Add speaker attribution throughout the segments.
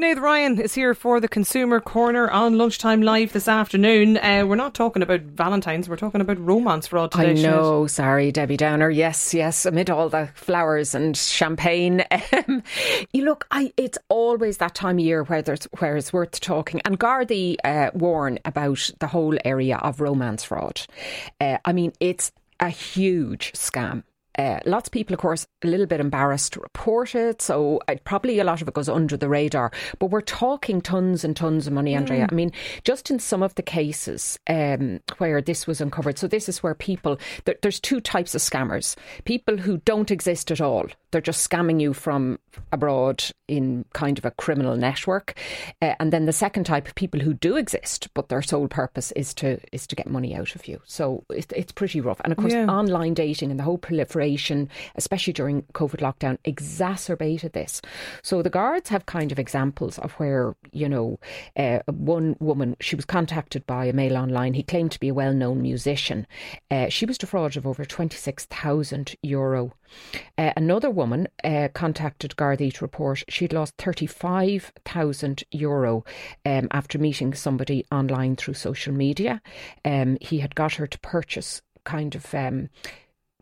Speaker 1: Sinead Ryan is here for the Consumer Corner on Lunchtime Live this afternoon. Uh, we're not talking about Valentine's, we're talking about romance fraud today.
Speaker 2: I know, Sinead. sorry, Debbie Downer. Yes, yes, amid all the flowers and champagne. Um, you look, I, it's always that time of year where, there's, where it's worth talking. And Gardaí uh, warn about the whole area of romance fraud. Uh, I mean, it's a huge scam. Uh, lots of people, of course, a little bit embarrassed to report it. So uh, probably a lot of it goes under the radar. But we're talking tons and tons of money, Andrea. Mm. I mean, just in some of the cases um, where this was uncovered. So this is where people, there, there's two types of scammers people who don't exist at all. They're just scamming you from abroad in kind of a criminal network. Uh, and then the second type of people who do exist, but their sole purpose is to is to get money out of you. So it, it's pretty rough. And of course, yeah. online dating and the whole proliferation especially during COVID lockdown, exacerbated this. So the guards have kind of examples of where, you know, uh, one woman, she was contacted by a male online. He claimed to be a well known musician. Uh, she was defrauded of over 26,000 euro. Uh, another woman uh, contacted Gardaí to report she'd lost 35,000 euro um, after meeting somebody online through social media. Um, he had got her to purchase kind of um,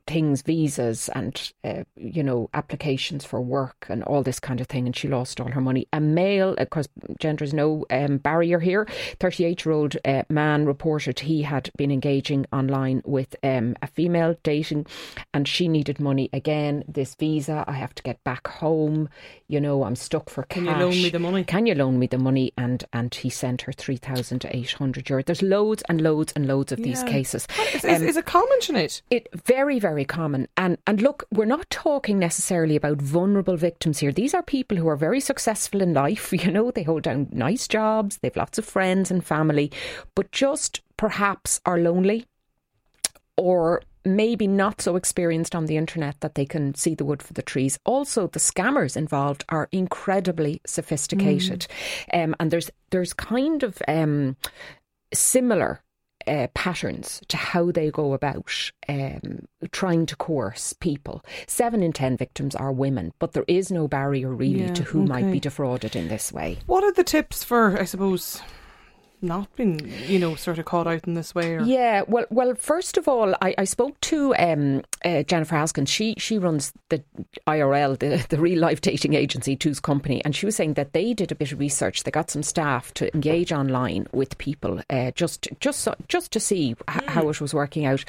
Speaker 2: things, visas and, uh, you know, applications for work and all this kind of thing. And she lost all her money. A male, of course, gender is no um, barrier here, 38 year old uh, man reported he had been engaging online with um, a female dating and she needed money. Again, this visa, I have to get back home. You know, I'm stuck for
Speaker 1: cash. Can you loan me the money?
Speaker 2: Can you loan me the money? And, and he sent her 3,800 euro. There's loads and loads and loads of yeah. these cases.
Speaker 1: Is, um, is, is it common, Sinead?
Speaker 2: It very, very very common. And and look, we're not talking necessarily about vulnerable victims here. These are people who are very successful in life. You know, they hold down nice jobs, they've lots of friends and family, but just perhaps are lonely or maybe not so experienced on the internet that they can see the wood for the trees. Also, the scammers involved are incredibly sophisticated, mm. um, and there's there's kind of um, similar uh, patterns to how they go about um, trying to coerce people. Seven in ten victims are women, but there is no barrier really yeah, to who okay. might be defrauded in this way.
Speaker 1: What are the tips for, I suppose, not been, you know, sort of caught out in this way? Or?
Speaker 2: Yeah, well, well, first of all, I, I spoke to um, uh, Jennifer Haskins. She she runs the IRL, the, the real life dating agency, Two's company, and she was saying that they did a bit of research. They got some staff to engage online with people, uh, just just so, just to see h- how mm. it was working out.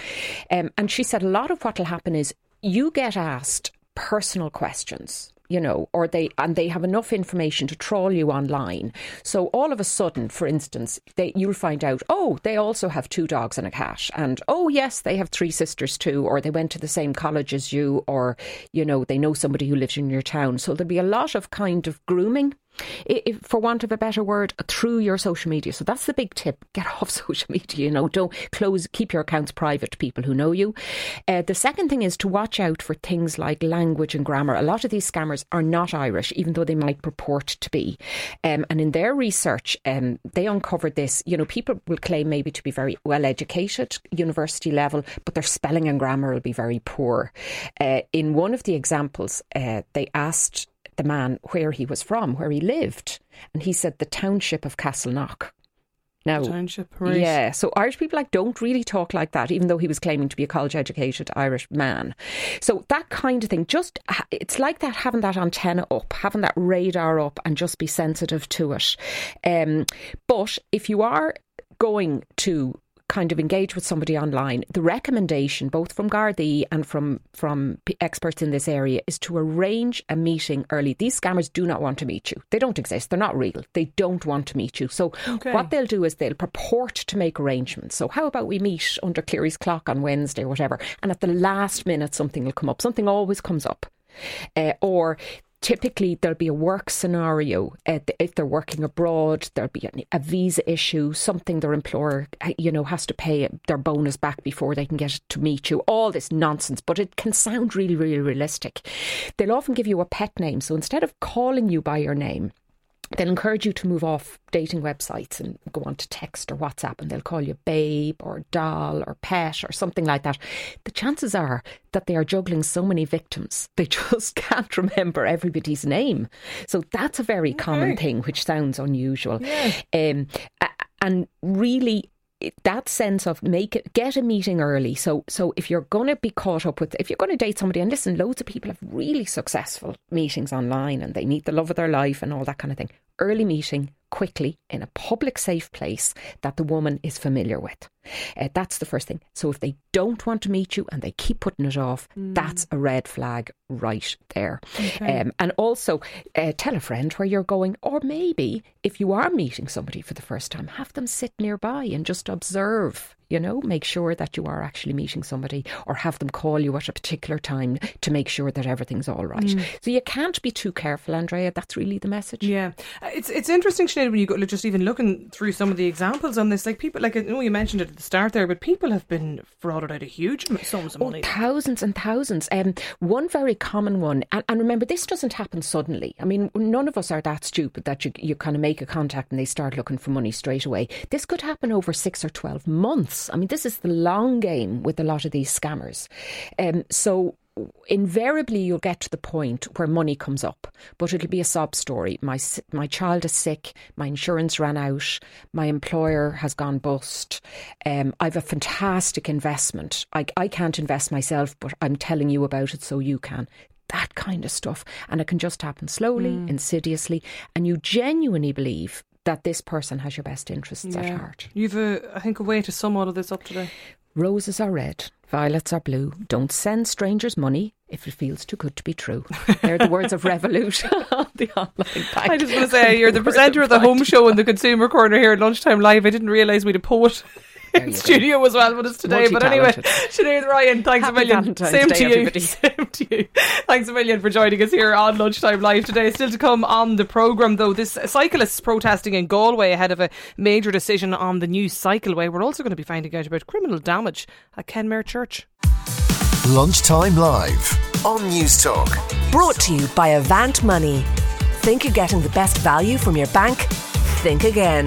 Speaker 2: Um, and she said a lot of what will happen is you get asked personal questions you know, or they and they have enough information to trawl you online. So all of a sudden, for instance, they, you'll find out, oh, they also have two dogs and a cat, and oh yes, they have three sisters too, or they went to the same college as you, or you know, they know somebody who lives in your town. So there'll be a lot of kind of grooming if, for want of a better word, through your social media. So that's the big tip. Get off social media, you know, don't close, keep your accounts private to people who know you. Uh, the second thing is to watch out for things like language and grammar. A lot of these scammers are not Irish, even though they might purport to be. Um, and in their research, um, they uncovered this. You know, people will claim maybe to be very well educated, university level, but their spelling and grammar will be very poor. Uh, in one of the examples, uh, they asked the man where he was from, where he lived, and he said the township of Castleknock.
Speaker 1: Now, township, right.
Speaker 2: yeah. So Irish people like don't really talk like that, even though he was claiming to be a college-educated Irish man. So that kind of thing, just it's like that having that antenna up, having that radar up, and just be sensitive to it. Um, but if you are going to kind of engage with somebody online, the recommendation, both from Gardaí and from from experts in this area, is to arrange a meeting early. These scammers do not want to meet you. They don't exist. They're not real. They don't want to meet you. So okay. what they'll do is they'll purport to make arrangements. So how about we meet under Clerys clock on Wednesday or whatever? And at the last minute, something will come up. Something always comes up. Uh, or typically there'll be a work scenario uh, if they're working abroad there'll be a visa issue something their employer uh, you know has to pay their bonus back before they can get to meet you all this nonsense but it can sound really really realistic. They'll often give you a pet name so instead of calling you by your name they'll encourage you to move off dating websites and go on to text or WhatsApp and they'll call you babe or doll or pet or something like that. The chances are that they are juggling so many victims, they just can't remember everybody's name. So that's a very okay. common thing, which sounds unusual. Yeah. Um, and really, that sense of make it get a meeting early. So so if you're going to be caught up with if you're going to date somebody and listen, loads of people have really successful meetings online and they meet the love of their life and all that kind of thing. Early meeting quickly in a public safe place that the woman is familiar with. Uh, that's the first thing. So if they don't want to meet you and they keep putting it off, mm. that's a red flag right there. Okay. Um, and also uh, tell a friend where you're going, or maybe if you are meeting somebody for the first time, have them sit nearby and just observe you know, make sure that you are actually meeting somebody or have them call you at a particular time to make sure that everything's all right. Mm. So you can't be too careful, Andrea. That's really the message.
Speaker 1: Yeah. Uh, it's it's interesting, Sinead, when you go just even looking through some of the examples on this, like people, like I know you mentioned it at the start there, but people have been frauded out a huge sums of oh, money.
Speaker 2: Thousands and thousands. Um, one very common one, and, and remember, this doesn't happen suddenly. I mean, none of us are that stupid that you, you kind of make a contact and they start looking for money straight away. This could happen over six or 12 months I mean, this is the long game with a lot of these scammers. Um, so invariably you'll get to the point where money comes up, but it'll be a sob story. My my child is sick, my insurance ran out, my employer has gone bust. Um, I've a fantastic investment. I I can't invest myself, but I'm telling you about it so you can. That kind of stuff, and it can just happen slowly, mm. insidiously, and you genuinely believe that this person has your best interests yeah. at heart.
Speaker 1: You've, a, I think, a way to sum all of this up today.
Speaker 2: Roses are red, violets are blue. Don't send strangers money if it feels too good to be true. They're the words of Revolut the online bank.
Speaker 1: I just want to say, you're the presenter of the home show in the Consumer Corner here at Lunchtime Live. I didn't realise we'd a poet in studio go. as well with us today. But anyway, Sinead Ryan, thanks Happy a million. Same Day, to you. Everybody. Same to you. Thanks a million for joining us here on Lunchtime Live today. Still to come on the programme, though, this cyclists protesting in Galway ahead of a major decision on the new cycleway. We're also going to be finding out about criminal damage at Kenmare Church.
Speaker 3: Lunchtime Live on Newstalk.
Speaker 4: Brought to you by Avant Money. Think you're getting the best value from your bank? Think again.